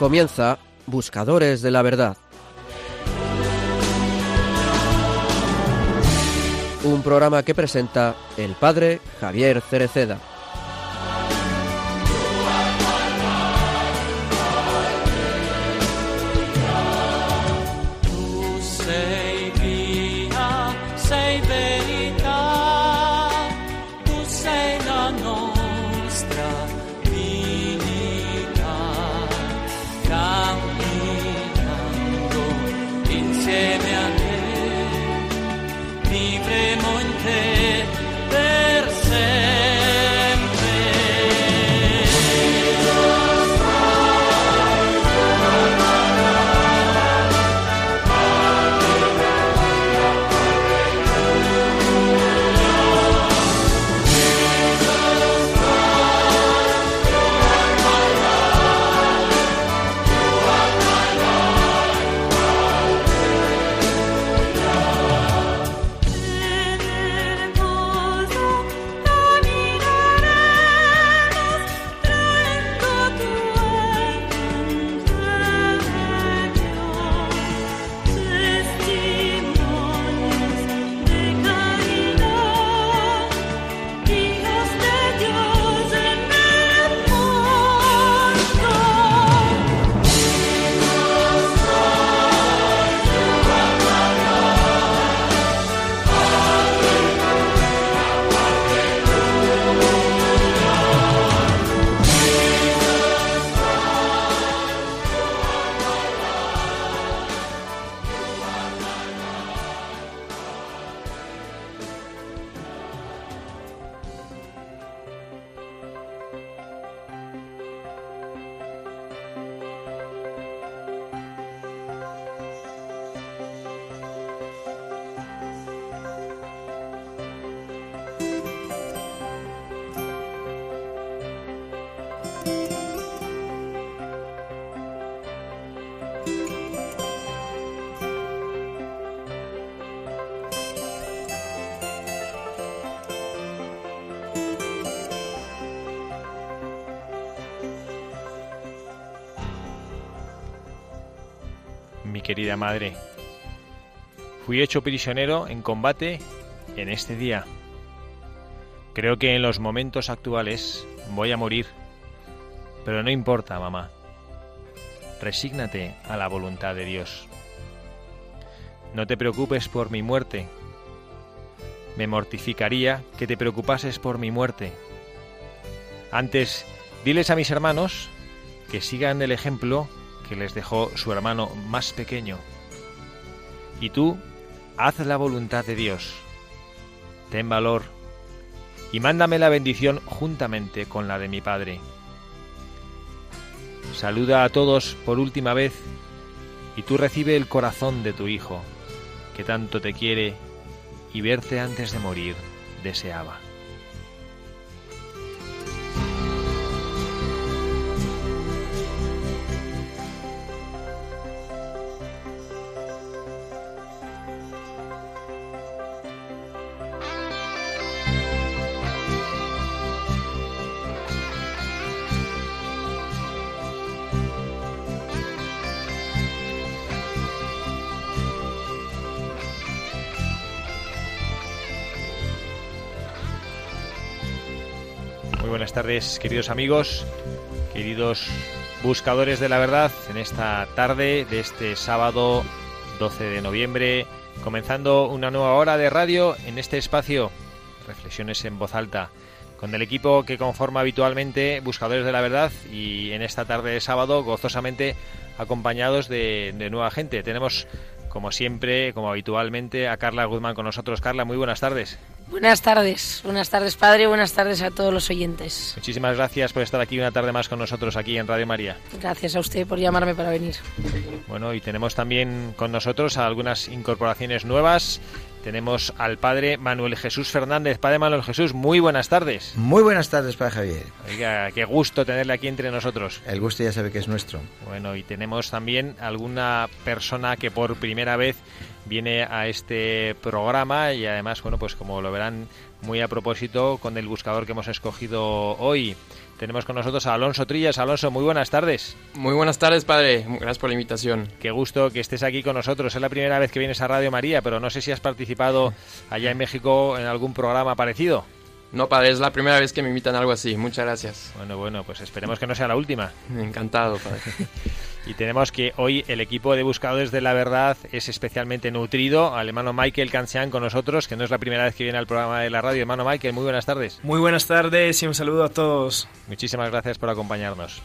Comienza Buscadores de la Verdad. Un programa que presenta el padre Javier Cereceda. Querida madre. Fui hecho prisionero en combate en este día. Creo que en los momentos actuales voy a morir. Pero no importa, mamá. Resígnate a la voluntad de Dios. No te preocupes por mi muerte. Me mortificaría que te preocupases por mi muerte. Antes, diles a mis hermanos que sigan el ejemplo que les dejó su hermano más pequeño. Y tú, haz la voluntad de Dios. Ten valor y mándame la bendición juntamente con la de mi Padre. Saluda a todos por última vez y tú recibe el corazón de tu Hijo, que tanto te quiere y verte antes de morir deseaba. Queridos amigos, queridos buscadores de la verdad, en esta tarde de este sábado 12 de noviembre, comenzando una nueva hora de radio en este espacio, Reflexiones en voz alta, con el equipo que conforma habitualmente Buscadores de la Verdad y en esta tarde de sábado gozosamente acompañados de, de nueva gente. Tenemos, como siempre, como habitualmente, a Carla Guzmán con nosotros. Carla, muy buenas tardes. Buenas tardes, buenas tardes padre, buenas tardes a todos los oyentes. Muchísimas gracias por estar aquí una tarde más con nosotros aquí en Radio María. Gracias a usted por llamarme para venir. Bueno, y tenemos también con nosotros algunas incorporaciones nuevas. Tenemos al padre Manuel Jesús Fernández. Padre Manuel Jesús, muy buenas tardes. Muy buenas tardes, Padre Javier. Oiga, qué gusto tenerle aquí entre nosotros. El gusto ya sabe que es nuestro. Bueno, y tenemos también alguna persona que por primera vez viene a este programa y además, bueno, pues como lo verán muy a propósito con el buscador que hemos escogido hoy. Tenemos con nosotros a Alonso Trillas. Alonso, muy buenas tardes. Muy buenas tardes, padre. Gracias por la invitación. Qué gusto que estés aquí con nosotros. Es la primera vez que vienes a Radio María, pero no sé si has participado allá en México en algún programa parecido. No, padre, es la primera vez que me invitan a algo así. Muchas gracias. Bueno, bueno, pues esperemos que no sea la última. Encantado, padre. Y tenemos que hoy el equipo de Buscadores de la Verdad es especialmente nutrido. Al hermano Michael Cancian con nosotros, que no es la primera vez que viene al programa de la radio. Hermano Michael, muy buenas tardes. Muy buenas tardes y un saludo a todos. Muchísimas gracias por acompañarnos.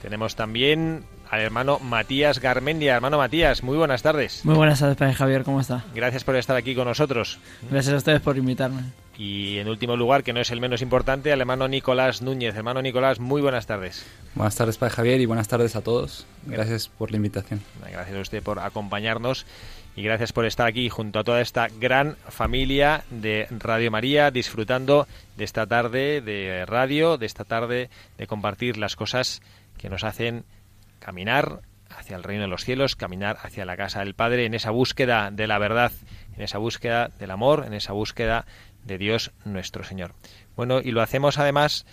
Tenemos también al hermano Matías Garmendia. Hermano Matías, muy buenas tardes. Muy buenas tardes, Padre Javier, ¿cómo está? Gracias por estar aquí con nosotros. Gracias a ustedes por invitarme. Y en último lugar, que no es el menos importante, al hermano Nicolás Núñez. Hermano Nicolás, muy buenas tardes. Buenas tardes, Padre Javier, y buenas tardes a todos. Gracias por la invitación. Gracias a usted por acompañarnos y gracias por estar aquí junto a toda esta gran familia de Radio María, disfrutando de esta tarde de radio, de esta tarde de compartir las cosas que nos hacen caminar hacia el reino de los cielos, caminar hacia la casa del Padre, en esa búsqueda de la verdad, en esa búsqueda del amor, en esa búsqueda de Dios nuestro Señor. Bueno, y lo hacemos además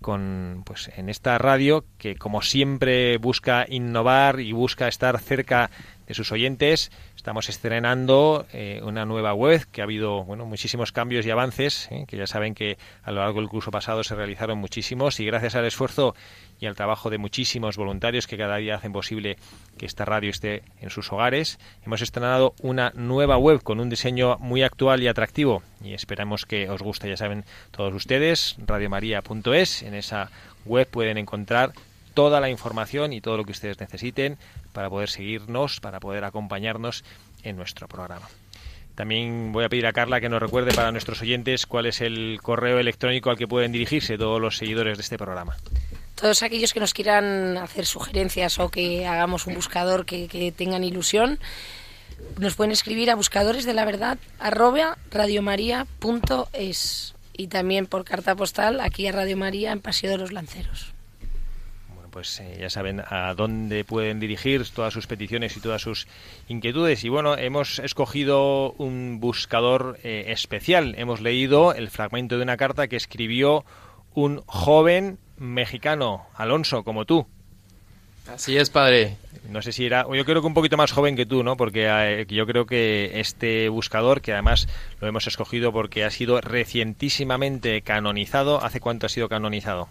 con pues en esta radio que como siempre busca innovar y busca estar cerca de sus oyentes. Estamos estrenando eh, una nueva web que ha habido bueno muchísimos cambios y avances, eh, que ya saben que a lo largo del curso pasado se realizaron muchísimos y gracias al esfuerzo y al trabajo de muchísimos voluntarios que cada día hacen posible que esta radio esté en sus hogares, hemos estrenado una nueva web con un diseño muy actual y atractivo y esperamos que os guste, ya saben todos ustedes, radiomaria.es, en esa web pueden encontrar toda la información y todo lo que ustedes necesiten para poder seguirnos, para poder acompañarnos en nuestro programa. También voy a pedir a Carla que nos recuerde para nuestros oyentes cuál es el correo electrónico al que pueden dirigirse todos los seguidores de este programa. Todos aquellos que nos quieran hacer sugerencias o que hagamos un buscador que, tengan ilusión, nos pueden escribir a buscadores de la verdad arroba y también por carta postal aquí a Radio María en Paseo de los Lanceros. Pues eh, ya saben a dónde pueden dirigir todas sus peticiones y todas sus inquietudes. Y bueno, hemos escogido un buscador eh, especial. Hemos leído el fragmento de una carta que escribió un joven mexicano, Alonso, como tú. Así es, padre. No sé si era, yo creo que un poquito más joven que tú, ¿no? Porque eh, yo creo que este buscador, que además lo hemos escogido porque ha sido recientísimamente canonizado, ¿hace cuánto ha sido canonizado?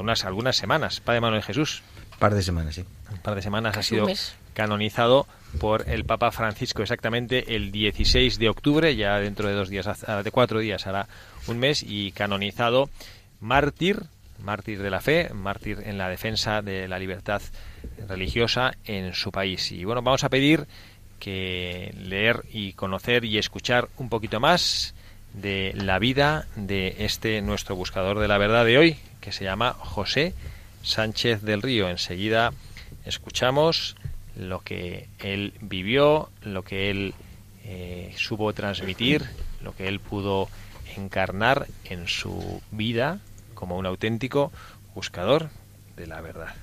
Unas algunas semanas, Padre Manuel Jesús. Un par de semanas, sí. Un par de semanas Casi ha sido canonizado por el Papa Francisco exactamente el 16 de octubre, ya dentro de dos días, ah, de cuatro días hará un mes y canonizado mártir, mártir de la fe, mártir en la defensa de la libertad religiosa en su país. Y bueno, vamos a pedir que leer y conocer y escuchar un poquito más de la vida de este nuestro buscador de la verdad de hoy, que se llama José Sánchez del Río. Enseguida escuchamos lo que él vivió, lo que él eh, supo transmitir, lo que él pudo encarnar en su vida como un auténtico buscador de la verdad.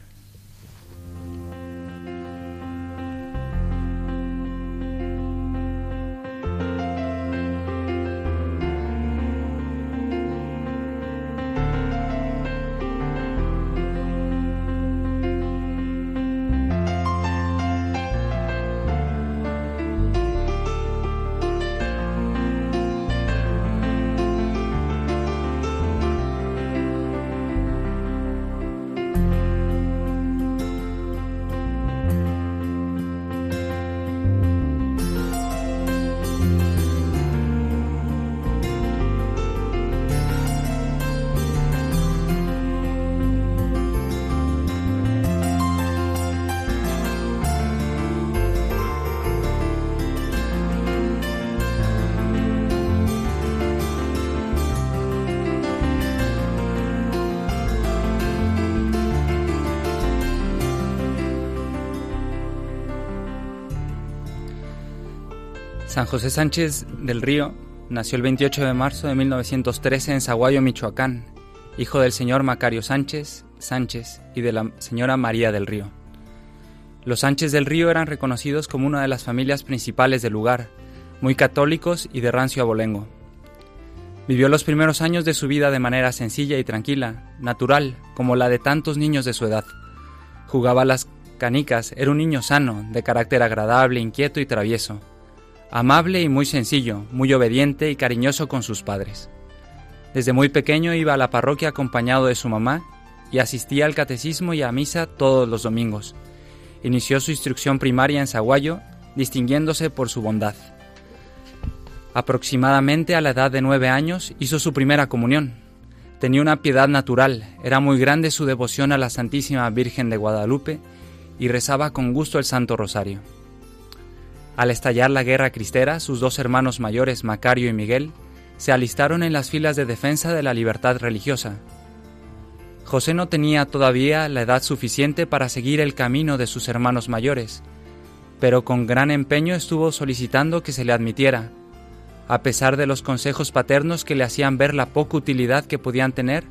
San José Sánchez del Río nació el 28 de marzo de 1913 en Zaguayo, Michoacán, hijo del señor Macario Sánchez Sánchez y de la señora María del Río. Los Sánchez del Río eran reconocidos como una de las familias principales del lugar, muy católicos y de rancio abolengo. Vivió los primeros años de su vida de manera sencilla y tranquila, natural, como la de tantos niños de su edad. Jugaba las canicas, era un niño sano, de carácter agradable, inquieto y travieso, amable y muy sencillo, muy obediente y cariñoso con sus padres. Desde muy pequeño iba a la parroquia acompañado de su mamá y asistía al catecismo y a misa todos los domingos. Inició su instrucción primaria en Saguayo, distinguiéndose por su bondad. Aproximadamente a la edad de nueve años hizo su primera comunión. Tenía una piedad natural, era muy grande su devoción a la Santísima Virgen de Guadalupe y rezaba con gusto el Santo Rosario. Al estallar la guerra cristera, sus dos hermanos mayores, Macario y Miguel, se alistaron en las filas de defensa de la libertad religiosa. José no tenía todavía la edad suficiente para seguir el camino de sus hermanos mayores, pero con gran empeño estuvo solicitando que se le admitiera, a pesar de los consejos paternos que le hacían ver la poca utilidad que podían tener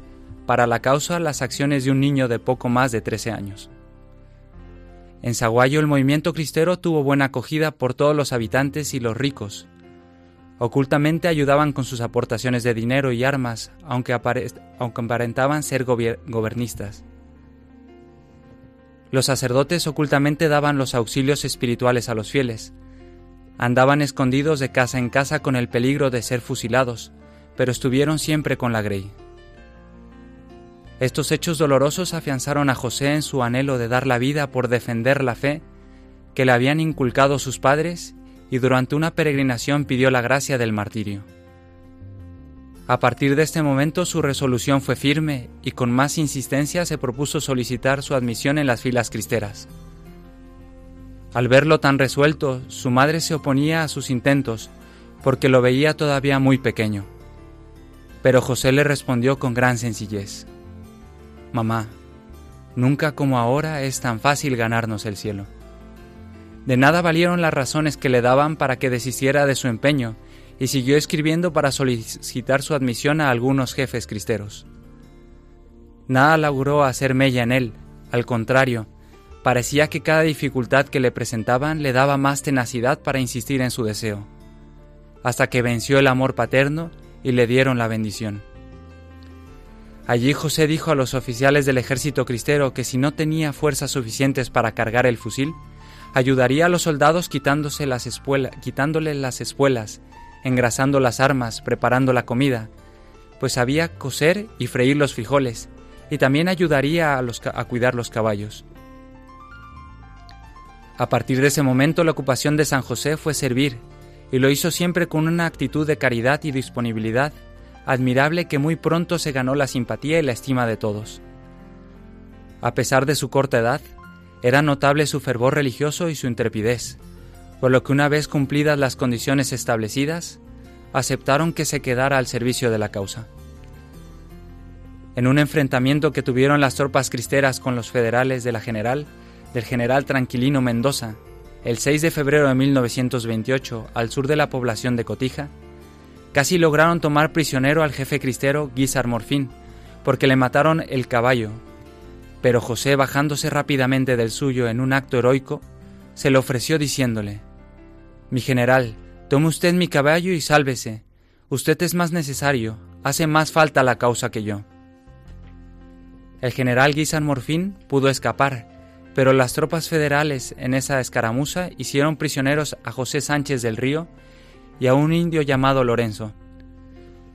para la causa las acciones de un niño de poco más de 13 años. En Saguayo el movimiento cristero tuvo buena acogida por todos los habitantes y los ricos. Ocultamente ayudaban con sus aportaciones de dinero y armas, aunque, aunque aparentaban ser gobernistas. Los sacerdotes ocultamente daban los auxilios espirituales a los fieles. Andaban escondidos de casa en casa con el peligro de ser fusilados, pero estuvieron siempre con la Grey. Estos hechos dolorosos afianzaron a José en su anhelo de dar la vida por defender la fe que le habían inculcado sus padres y durante una peregrinación pidió la gracia del martirio. A partir de este momento su resolución fue firme y con más insistencia se propuso solicitar su admisión en las filas cristeras. Al verlo tan resuelto, su madre se oponía a sus intentos porque lo veía todavía muy pequeño. Pero José le respondió con gran sencillez. Mamá, nunca como ahora es tan fácil ganarnos el cielo. De nada valieron las razones que le daban para que desistiera de su empeño y siguió escribiendo para solicitar su admisión a algunos jefes cristeros. Nada logró hacer mella en él, al contrario, parecía que cada dificultad que le presentaban le daba más tenacidad para insistir en su deseo, hasta que venció el amor paterno y le dieron la bendición. Allí José dijo a los oficiales del ejército cristero que si no tenía fuerzas suficientes para cargar el fusil, ayudaría a los soldados quitándose las quitándole las espuelas, engrasando las armas, preparando la comida, pues sabía coser y freír los frijoles, y también ayudaría a, a cuidar los caballos. A partir de ese momento la ocupación de San José fue servir, y lo hizo siempre con una actitud de caridad y disponibilidad, admirable que muy pronto se ganó la simpatía y la estima de todos. A pesar de su corta edad, era notable su fervor religioso y su intrepidez, por lo que una vez cumplidas las condiciones establecidas, aceptaron que se quedara al servicio de la causa. En un enfrentamiento que tuvieron las tropas cristeras con los federales de la general, del general Tranquilino Mendoza, el 6 de febrero de 1928, al sur de la población de Cotija, casi lograron tomar prisionero al jefe cristero Guizar Morfín, porque le mataron el caballo. Pero José, bajándose rápidamente del suyo en un acto heroico, se le ofreció diciéndole, Mi general, tome usted mi caballo y sálvese. Usted es más necesario, hace más falta la causa que yo. El general Guizar Morfín pudo escapar, pero las tropas federales en esa escaramuza hicieron prisioneros a José Sánchez del Río y a un indio llamado Lorenzo.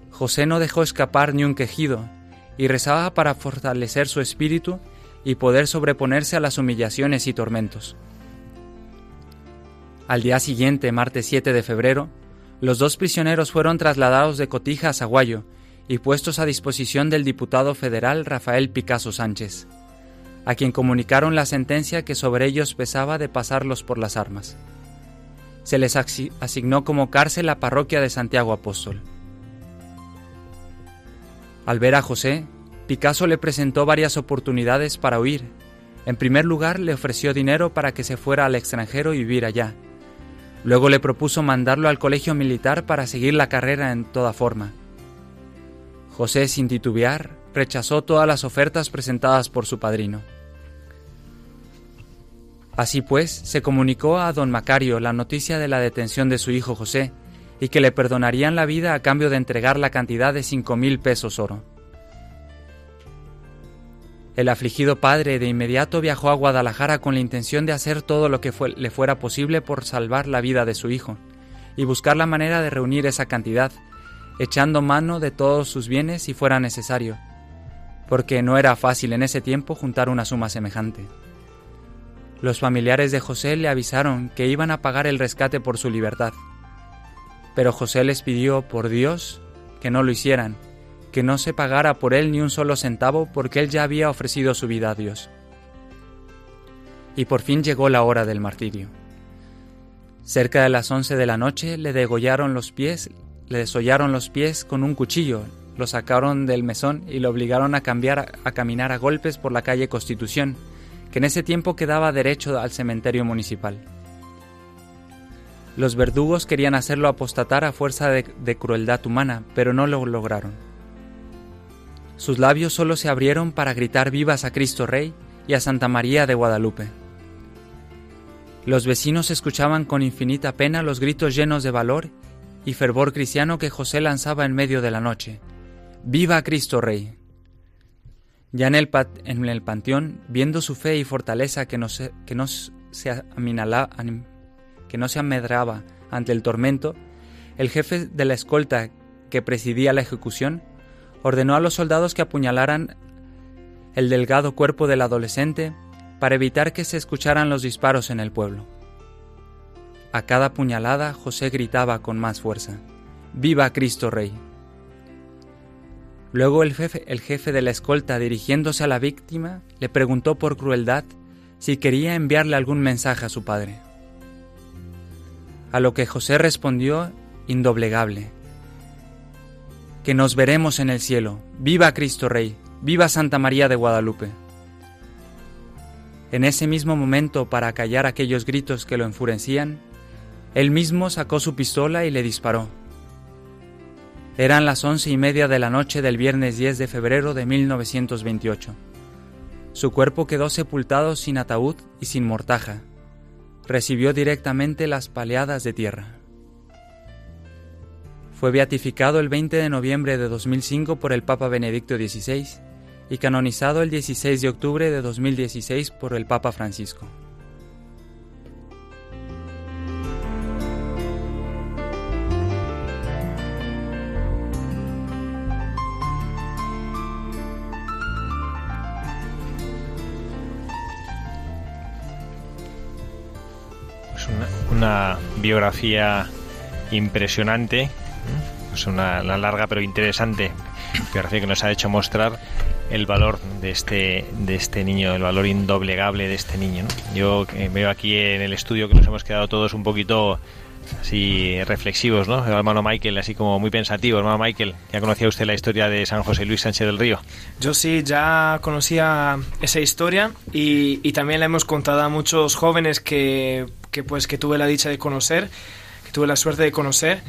José no dejó escapar ni un quejido, y rezaba para fortalecer su espíritu y poder sobreponerse a las humillaciones y tormentos. Al día siguiente, martes 7 de febrero, los dos prisioneros fueron trasladados de Cotija a Zaguayo y puestos a disposición del diputado federal Rafael Picasso Sánchez, a quien comunicaron la sentencia que sobre ellos pesaba de pasarlos por las armas se les asignó como cárcel la parroquia de Santiago Apóstol. Al ver a José, Picasso le presentó varias oportunidades para huir. En primer lugar, le ofreció dinero para que se fuera al extranjero y vivir allá. Luego le propuso mandarlo al colegio militar para seguir la carrera en toda forma. José, sin titubear, rechazó todas las ofertas presentadas por su padrino. Así pues, se comunicó a don Macario la noticia de la detención de su hijo José, y que le perdonarían la vida a cambio de entregar la cantidad de cinco mil pesos oro. El afligido padre de inmediato viajó a Guadalajara con la intención de hacer todo lo que le fuera posible por salvar la vida de su hijo y buscar la manera de reunir esa cantidad, echando mano de todos sus bienes si fuera necesario, porque no era fácil en ese tiempo juntar una suma semejante. Los familiares de José le avisaron que iban a pagar el rescate por su libertad, pero José les pidió por Dios que no lo hicieran, que no se pagara por él ni un solo centavo porque él ya había ofrecido su vida a Dios. Y por fin llegó la hora del martirio. Cerca de las once de la noche le degollaron los pies, le desollaron los pies con un cuchillo, lo sacaron del mesón y lo obligaron a cambiar a, caminar a golpes por la calle Constitución, que en ese tiempo quedaba derecho al cementerio municipal. Los verdugos querían hacerlo apostatar a fuerza de, crueldad humana, pero no lo lograron. Sus labios solo se abrieron para gritar vivas a Cristo Rey y a Santa María de Guadalupe. Los vecinos escuchaban con infinita pena los gritos llenos de valor y fervor cristiano que José lanzaba en medio de la noche. ¡Viva Cristo Rey! Ya en el, panteón, viendo su fe y fortaleza que no se, que no se amedraba ante el tormento, el jefe de la escolta que presidía la ejecución ordenó a los soldados que apuñalaran el delgado cuerpo del adolescente para evitar que se escucharan los disparos en el pueblo. A cada puñalada José gritaba con más fuerza, ¡Viva Cristo Rey! Luego el jefe, el jefe de la escolta, dirigiéndose a la víctima, le preguntó por crueldad si quería enviarle algún mensaje a su padre. A lo que José respondió indoblegable, que nos veremos en el cielo, viva Cristo Rey, viva Santa María de Guadalupe. En ese mismo momento, para acallar aquellos gritos que lo enfurecían, él mismo sacó su pistola y le disparó. Eran las once y media de la noche del viernes 10 de febrero de 1928. Su cuerpo quedó sepultado sin ataúd y sin mortaja. Recibió directamente las paleadas de tierra. Fue beatificado el 20 de noviembre de 2005 por el Papa Benedicto XVI y canonizado el 16 de octubre de 2016 por el Papa Francisco. Una, biografía impresionante, ¿eh? una larga pero interesante biografía que nos ha hecho mostrar el valor de este de este niño, el valor indoblegable de este niño. ¿no? Yo eh, veo aquí en el estudio que nos hemos quedado todos un poquito así reflexivos, ¿no? El hermano Michael, así como muy pensativo. Hermano Michael, ¿ya conocía usted la historia de San José Luis Sánchez del Río? Yo sí, ya conocía esa historia y, también la hemos contado a muchos jóvenes que, que, pues, que tuve la dicha de conocer, que tuve la suerte de conocer.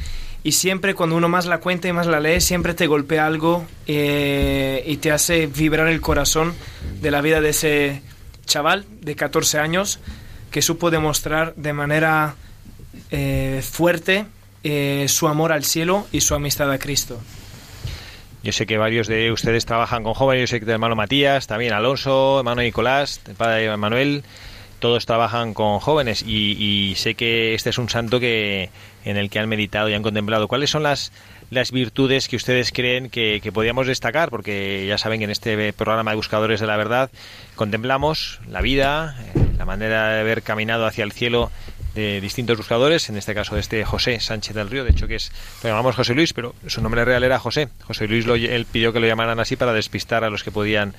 Y siempre cuando uno más la cuenta y más la lee, siempre te golpea algo eh, y te hace vibrar el corazón de la vida de ese chaval de 14 años que supo demostrar de manera eh, fuerte eh, su amor al cielo y su amistad a Cristo. Yo sé que varios de ustedes trabajan con jóvenes, yo sé que el hermano Matías, también Alonso, hermano Nicolás, el padre Manuel, todos trabajan con jóvenes y, sé que este es un santo que en el que han meditado y han contemplado. ¿Cuáles son las, las virtudes que ustedes creen que, que podríamos destacar? Porque ya saben que en este programa de Buscadores de la Verdad contemplamos la vida, eh, la manera de haber caminado hacia el cielo de distintos buscadores, en este caso de este José Sánchez del Río, de hecho que es, lo llamamos José Luis, pero su nombre real era José. José Luis lo, él pidió que lo llamaran así para despistar a los que podían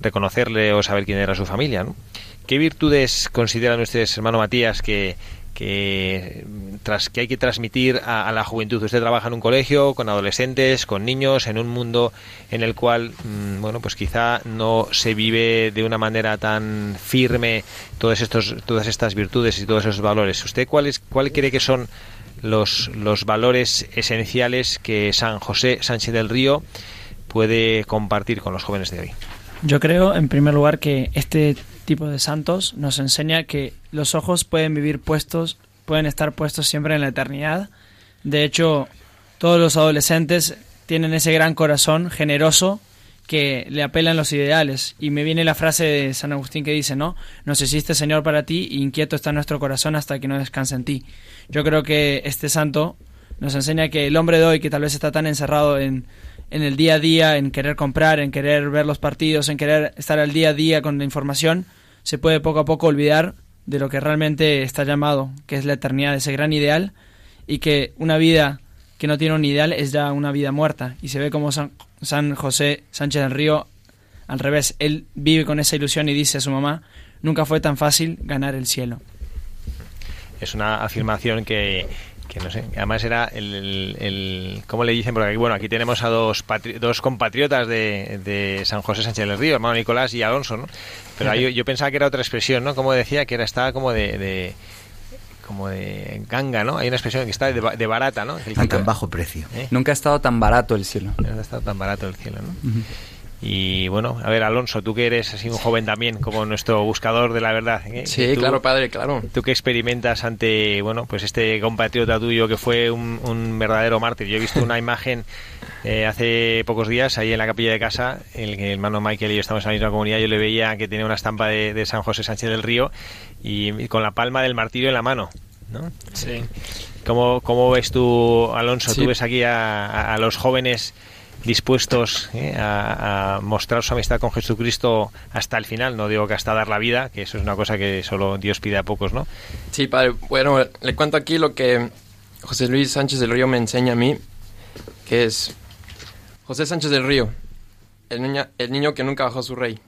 reconocerle o saber quién era su familia. ¿no? ¿Qué virtudes consideran ustedes, hermano Matías, que, que, tras, que hay que transmitir a, la juventud? Usted trabaja en un colegio con adolescentes, con niños, en un mundo en el cual, mmm, bueno, pues quizá no se vive de una manera tan firme todos estos, todas estas virtudes y todos esos valores. ¿Usted cuáles cuál cree que son los, los valores esenciales que San José Sánchez del Río puede compartir con los jóvenes de hoy? Yo creo, en primer lugar, que este tipo de santos nos enseña que los ojos pueden vivir puestos, pueden estar puestos siempre en la eternidad, De hecho, todos los adolescentes tienen ese gran corazón generoso que le apelan los ideales. Y me viene la frase de San Agustín que dice, ¿no? Nos hiciste Señor para ti, inquieto está nuestro corazón hasta que no descanse en ti. Yo creo que este santo nos enseña que el hombre de hoy, que tal vez está tan encerrado en, en el día a día, en querer comprar, en querer ver los partidos, en querer estar al día a día con la información, se puede poco a poco olvidar de lo que realmente está llamado, que es la eternidad, ese gran ideal, y que una vida que no tiene un ideal es ya una vida muerta. Y se ve como San, San José Sánchez del Río, al revés, él vive con esa ilusión y dice a su mamá, nunca fue tan fácil ganar el cielo. Es una afirmación que, que no sé, además era el, el, el- ¿cómo le dicen? Porque aquí, bueno, aquí tenemos a dos, patri- dos compatriotas de, de San José Sánchez del Río, hermano Nicolás y Alonso, ¿no? Pero ahí yo, yo pensaba que era otra expresión, ¿no? Como decía, que era estaba como de, de- como de ganga, ¿no? Hay una expresión que está de, de barata, ¿no? El tan bajo precio. ¿eh? Nunca ha estado tan barato el cielo. No ha estado tan barato el cielo, ¿no? Y bueno, a ver, Alonso, tú que eres así un joven también, como nuestro buscador de la verdad. ¿eh? Sí, claro, padre, claro. Tú que experimentas ante, bueno, pues este compatriota tuyo que fue un, un verdadero mártir. Yo he visto una imagen eh, hace pocos días ahí en la capilla de casa, el que el hermano Michael y yo estamos en la misma comunidad, yo le veía que tenía una estampa de, de San José Sánchez del Río y, con la palma del martirio en la mano, ¿no? Sí. ¿Cómo, cómo ves tú, Alonso? Sí. ¿Tú ves aquí a- a los jóvenes dispuestos eh, a, a mostrar su amistad con Jesucristo hasta el final? No digo que hasta dar la vida, que eso es una cosa que solo Dios pide a pocos, ¿no? Sí, padre. Bueno, le cuento aquí lo que José Luis Sánchez del Río me enseña a mí, que es José Sánchez del Río, el, niña- el niño que nunca bajó su rey.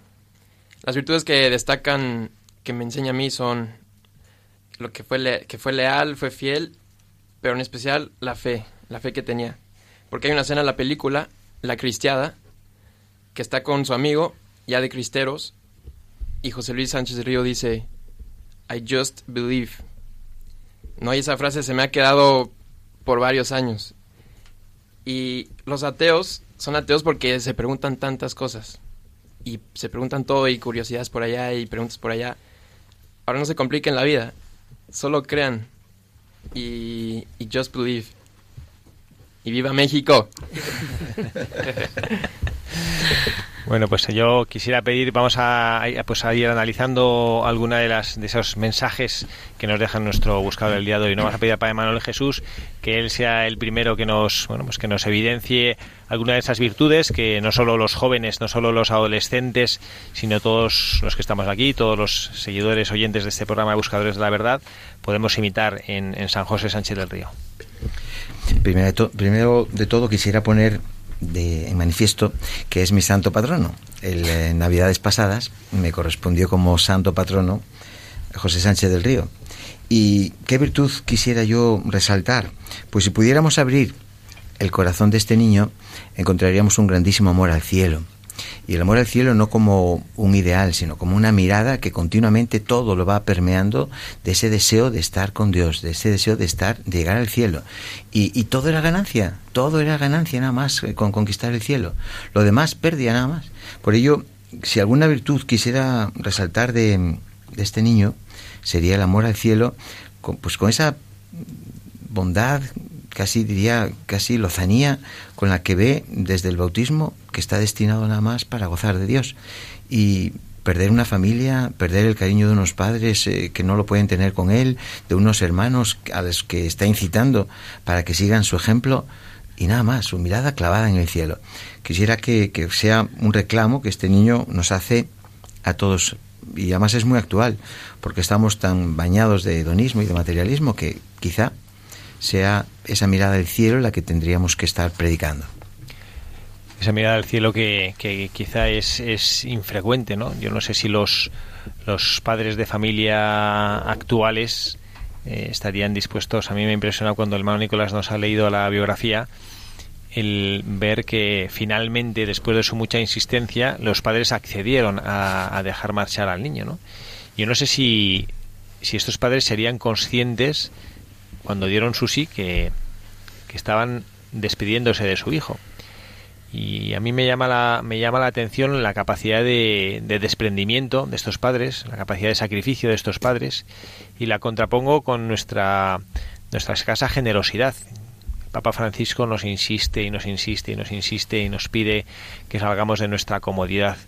Las virtudes que destacan, que me enseña a mí son lo que fue, le- que fue leal, fue fiel, pero en especial la fe, la fe que tenía. Porque hay una escena en la película, La Cristiada, que está con su amigo, ya de cristeros, y José Luis Sánchez Río dice, I just believe. No, y esa frase se me ha quedado por varios años. Y los ateos son ateos porque se preguntan tantas cosas. Y se preguntan todo y curiosidades por allá y preguntas por allá. Ahora no se compliquen la vida. Solo crean. Y just believe. Y viva México. Bueno, pues yo quisiera pedir, vamos a, pues a ir analizando alguna de las de esos mensajes que nos deja nuestro buscador del día de hoy. No vamos a pedir a Padre Manuel Jesús que él sea el primero que nos, bueno, pues que nos evidencie alguna de esas virtudes que no solo los jóvenes, no solo los adolescentes, sino todos los que estamos aquí, todos los seguidores oyentes de este programa de Buscadores de la Verdad, podemos imitar en San José Sánchez del Río. Primero de, primero de todo quisiera poner de, en manifiesto que es mi santo patrono. El, eh, Navidades pasadas me correspondió como santo patrono José Sánchez del Río. ¿Y qué virtud quisiera yo resaltar? Pues si pudiéramos abrir el corazón de este niño, encontraríamos un grandísimo amor al cielo. Y el amor al cielo no como un ideal, sino como una mirada que continuamente todo lo va permeando de ese deseo de estar con Dios, de ese deseo de estar, de llegar al cielo. Y, y todo era ganancia, todo era ganancia nada más con conquistar el cielo. Lo demás pérdida nada más. Por ello, si alguna virtud quisiera resaltar de, de este niño, sería el amor al cielo, con- pues con esa bondad, casi diría, casi lozanía con la que ve desde el bautismo que está destinado nada más para gozar de Dios. Y perder una familia, perder el cariño de unos padres eh, que no lo pueden tener con él, de unos hermanos a los que está incitando para que sigan su ejemplo y nada más, su mirada clavada en el cielo. Quisiera que, que sea un reclamo que este niño nos hace a todos y además es muy actual porque estamos tan bañados de hedonismo y de materialismo que quizá sea esa mirada del cielo la que tendríamos que estar predicando. esa mirada al cielo que, que quizá es, es infrecuente, ¿no? Yo no sé si los, los padres de familia actuales eh, estarían dispuestos. A mí me impresiona cuando el hermano Nicolás nos ha leído la biografía el ver que finalmente, después de su mucha insistencia, los padres accedieron a, dejar marchar al niño, ¿no? Yo no sé si, si estos padres serían conscientes cuando dieron su sí que, que estaban despidiéndose de su hijo. Y a mí me llama la, me llama la atención la capacidad de, de desprendimiento de estos padres, la capacidad de sacrificio de estos padres, y la contrapongo con nuestra, nuestra escasa generosidad. Papa Francisco nos insiste y nos insiste y nos insiste y nos pide que salgamos de nuestra comodidad,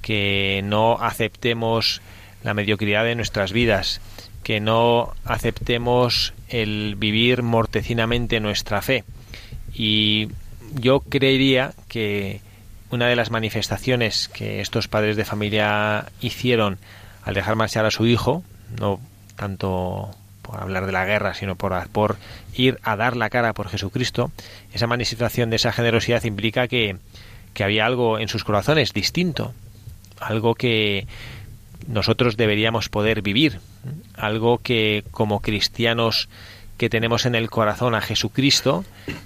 que no aceptemos la mediocridad de nuestras vidas, que no aceptemos el vivir mortecinamente nuestra fe. Y yo creería que una de las manifestaciones que estos padres de familia hicieron al dejar marchar a su hijo, no tanto por hablar de la guerra, sino por, por ir a dar la cara por Jesucristo, esa manifestación de esa generosidad implica que, que había algo en sus corazones distinto, algo que nosotros deberíamos poder vivir, algo que como cristianos que tenemos en el corazón a Jesucristo,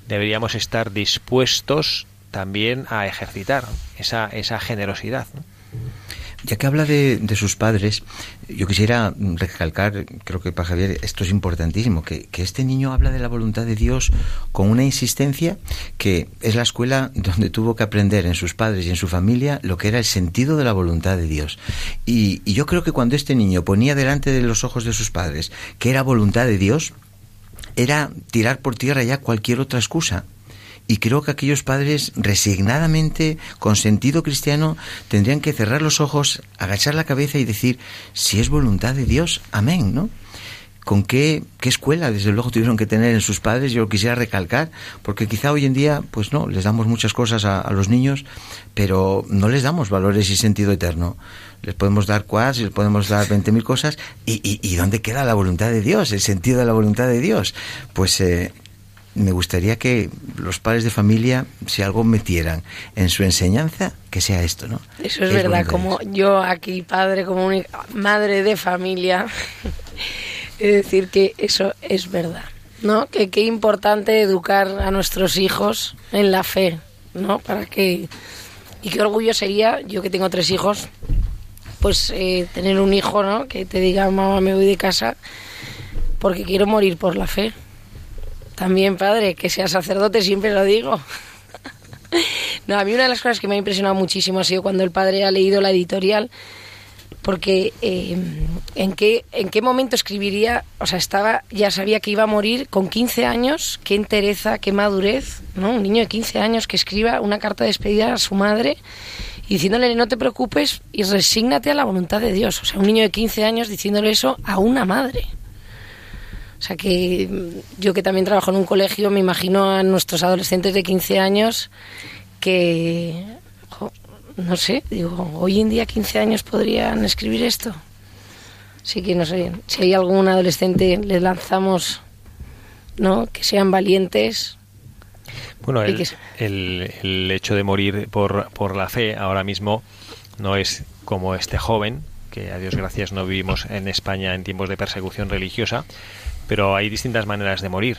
deberíamos estar dispuestos también a ejercitar esa, esa generosidad. Ya que habla de, sus padres, yo quisiera recalcar, creo que para Javier esto es importantísimo, que, que, este niño habla de la voluntad de Dios con una insistencia que es la escuela donde tuvo que aprender en sus padres y en su familia lo que era el sentido de la voluntad de Dios. Y, y yo creo que cuando este niño ponía delante de los ojos de sus padres que era voluntad de Dios, era tirar por tierra ya cualquier otra excusa. Y creo que aquellos padres resignadamente, con sentido cristiano, tendrían que cerrar los ojos, agachar la cabeza y decir, si es voluntad de Dios, amén, ¿no? ¿Con qué, qué escuela, desde luego, tuvieron que tener en sus padres? Yo lo quisiera recalcar, porque quizá hoy en día, pues no, les damos muchas cosas a, los niños, pero no les damos valores y sentido eterno les podemos dar quads, les podemos dar 20.000 cosas, y, y, y, dónde queda la voluntad de Dios, el sentido de la voluntad de Dios? Pues eh, me gustaría que los padres de familia, si algo metieran en su enseñanza, que sea esto, ¿no? Eso es, es verdad, como yo aquí, padre, como madre de familia, es decir que eso es verdad, ¿no? Que qué importante educar a nuestros hijos en la fe, ¿no? Para que... Y qué orgullo sería, yo que tengo tres hijos, pues eh, tener un hijo, ¿no? Que te diga, mamá, me voy de casa porque quiero morir por la fe. También, padre, que sea sacerdote, siempre lo digo. no, a mí una de las cosas que me ha impresionado muchísimo ha sido cuando el padre ha leído la editorial, porque eh, ¿en, qué, en qué momento escribiría, o sea, estaba, ya sabía que iba a morir con 15 años, qué entereza, qué madurez, ¿no? Un niño de 15 años que escriba una carta de despedida a su madre diciéndole no te preocupes y resígnate a la voluntad de Dios. O sea, un niño de 15 años diciéndole eso a una madre. O sea que yo que también trabajo en un colegio me imagino a nuestros adolescentes de 15 años que, jo, no sé, digo, hoy en día 15 años podrían escribir esto. Así que no sé, si hay algún adolescente les lanzamos, ¿no? Que sean valientes, bueno, el, el, el, hecho de morir por, por la fe ahora mismo no es como este joven, que a Dios gracias no vivimos en España en tiempos de persecución religiosa, pero hay distintas maneras de morir.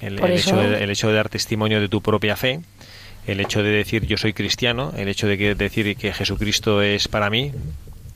El, el hecho, de, el hecho de dar testimonio de tu propia fe, el hecho de decir yo soy cristiano, el hecho de que, decir que Jesucristo es para mí,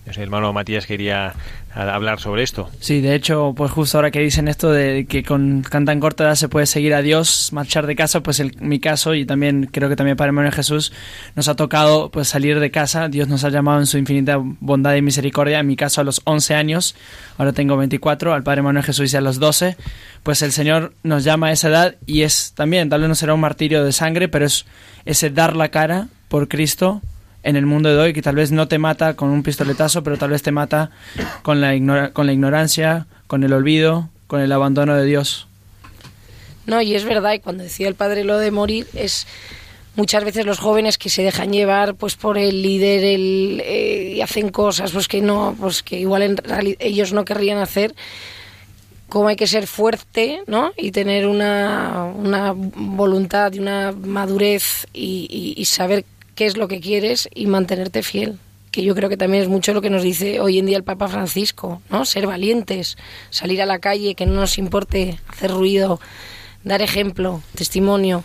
el hermano Matías quería hablar sobre esto. Sí, de hecho, pues justo ahora que dicen esto de que con tan corta edad se puede seguir a Dios, marchar de casa, pues en mi caso y también creo que también para el Manuel Jesús nos ha tocado pues salir de casa. Dios nos ha llamado en su infinita bondad y misericordia. En mi caso a los 11 años, ahora tengo 24, al Padre Manuel Jesús dice a los 12. Pues el Señor nos llama a esa edad y es también, tal vez no será un martirio de sangre, pero es ese dar la cara por Cristo en el mundo de hoy que tal vez no te mata con un pistoletazo, pero tal vez te mata con la, con la ignorancia, con el olvido, con el abandono de Dios. No, y es verdad, y cuando decía el padre lo de morir, es muchas veces los jóvenes que se dejan llevar pues por el líder eh, y hacen cosas pues que no, pues que igual ellos no querrían hacer cómo hay que ser fuerte ¿no? y tener una, una voluntad y una madurez y saber es lo que quieres y mantenerte fiel que yo creo que también es mucho lo que nos dice hoy en día el Papa Francisco, ¿no? Ser valientes, salir a la calle, que no nos importe hacer ruido, dar ejemplo, testimonio.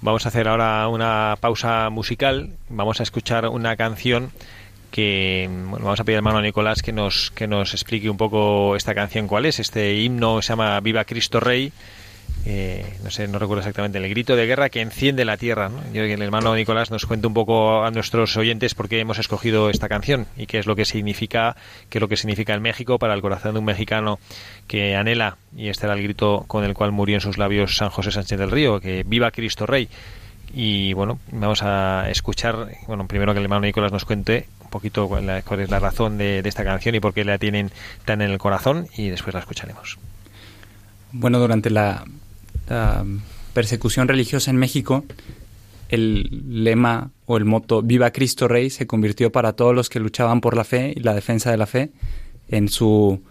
Vamos a hacer ahora una pausa musical, vamos a escuchar una canción que vamos a pedir al hermano Nicolás que nos que nos explique un poco esta canción cuál es. Este himno se llama Viva Cristo Rey eh, no sé, no recuerdo exactamente, el grito de guerra que enciende la tierra. ¿no? Yo que el hermano Nicolás nos cuente un poco a nuestros oyentes por qué hemos escogido esta canción y qué es lo que significa, qué es lo que significa en México para el corazón de un mexicano que anhela, y este era el grito con el cual murió en sus labios San José Sánchez del Río, que viva Cristo Rey. Y bueno, vamos a escuchar, bueno, primero que el hermano Nicolás nos cuente un poquito cuál es la razón de, de esta canción y por qué la tienen tan en el corazón y después la escucharemos. Bueno, durante la, la persecución religiosa en México, el lema o el moto Viva Cristo Rey se convirtió para todos los que luchaban por la fe y la defensa de la fe en su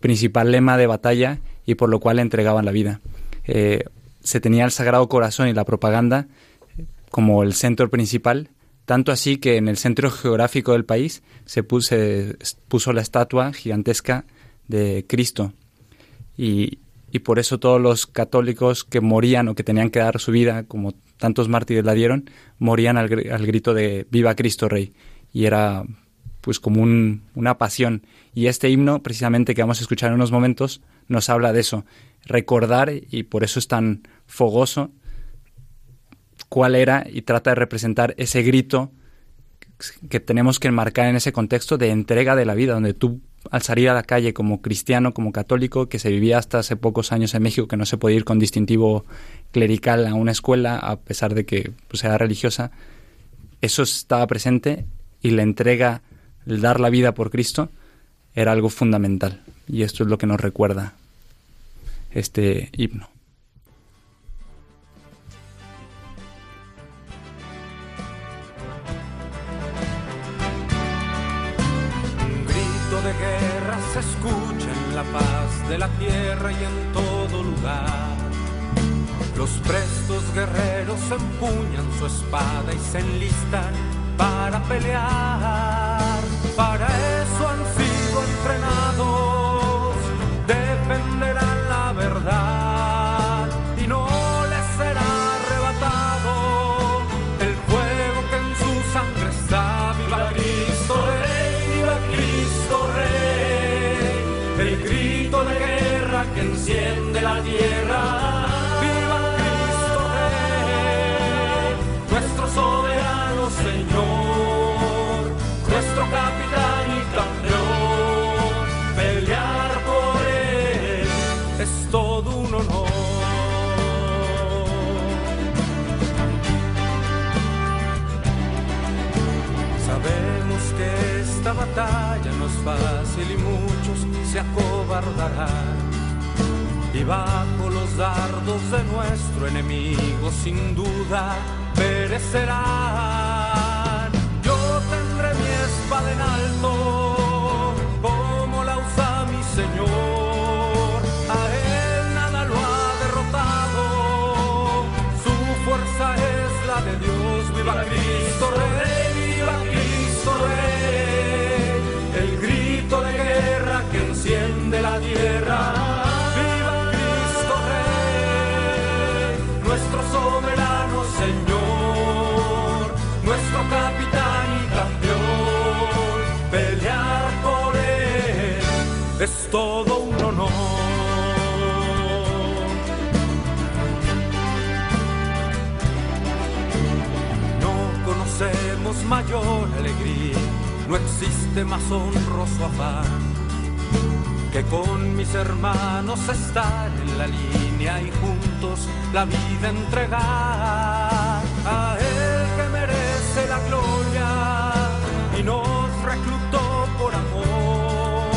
principal lema de batalla y por lo cual entregaban la vida. Eh, se tenía el Sagrado Corazón y la propaganda como el centro principal, tanto así que en el centro geográfico del país se puso la estatua gigantesca de Cristo. Y, y por eso todos los católicos que morían o que tenían que dar su vida, como tantos mártires la dieron, morían al, al grito de Viva Cristo Rey. Y era pues como un- una pasión. Y este himno, precisamente que vamos a escuchar en unos momentos, nos habla de eso. Recordar, y por eso es tan fogoso, cuál era y trata de representar ese grito que tenemos que enmarcar en ese contexto de entrega de la vida, donde tú al salir a la calle como cristiano, como católico, que se vivía hasta hace pocos años en México, que no se podía ir con distintivo clerical a una escuela, a pesar de que pues, era religiosa, eso estaba presente y la entrega, el dar la vida por Cristo, era algo fundamental. Y esto es lo que nos recuerda este himno. La tierra y en todo lugar. Los prestos guerreros empuñan su espada y se enlistan para pelear. Para grito de guerra que enciende la tierra. Y bajo los dardos de nuestro enemigo sin duda perecerán. Yo tendré mi espada en alto, como la usa mi Señor. A él nada lo ha derrotado, su fuerza es la de Dios. Viva Cristo tierra. Viva Cristo Rey, nuestro soberano Señor, nuestro capitán y campeón. Pelear por él es todo un honor. No conocemos mayor alegría, no existe más honroso afán que con mis hermanos estar en la línea y juntos la vida entregar a él que merece la gloria y nos reclutó por amor.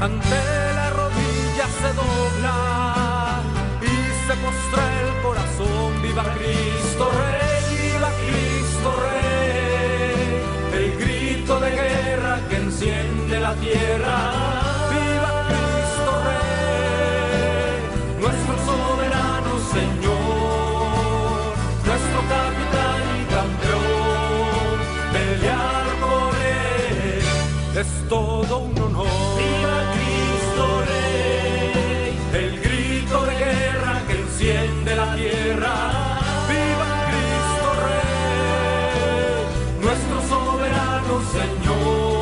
Ante la rodilla se dobla y se postra el corazón. Viva Cristo Rey, viva Cristo Rey, el grito de guerra que enciende la tierra. Es todo un honor. Viva Cristo Rey, el grito de guerra que enciende la tierra. Viva Cristo Rey, nuestro soberano Señor,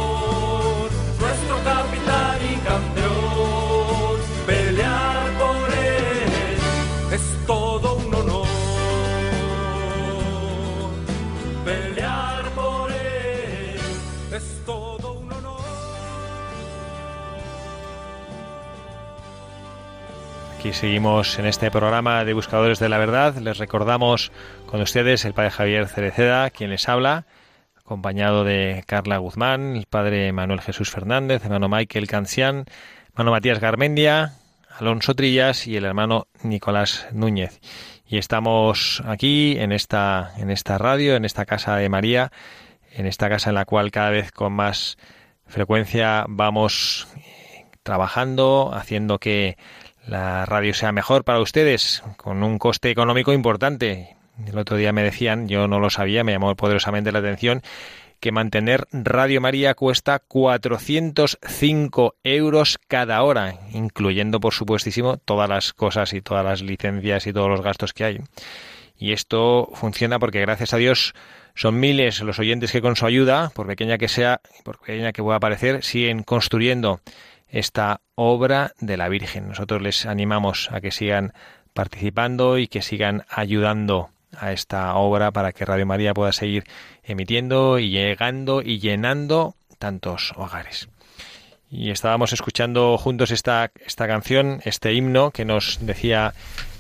seguimos en este programa de Buscadores de la Verdad. Les recordamos con ustedes el padre Javier Cereceda, quien les habla, acompañado de Carla Guzmán, el padre Manuel Jesús Fernández, hermano Michael Cancián, hermano Matías Garmendia, Alonso Trillas y el hermano Nicolás Núñez. Y estamos aquí en esta, en esta radio, en esta casa de María, en esta casa en la cual cada vez con más frecuencia vamos eh, trabajando, haciendo que la radio sea mejor para ustedes, con un coste económico importante. El otro día me decían, yo no lo sabía, me llamó poderosamente la atención, que mantener Radio María cuesta 405 euros cada hora, incluyendo, por supuestísimo, todas las cosas y todas las licencias y todos los gastos que hay. Y esto funciona porque, gracias a Dios, son miles los oyentes que con su ayuda, por pequeña que sea, por pequeña que pueda parecer, siguen construyendo esta obra de la Virgen. Nosotros les animamos a que sigan participando y que sigan ayudando a esta obra para que Radio María pueda seguir emitiendo y llegando y llenando tantos hogares. Y estábamos escuchando juntos esta, esta canción, este himno que nos decía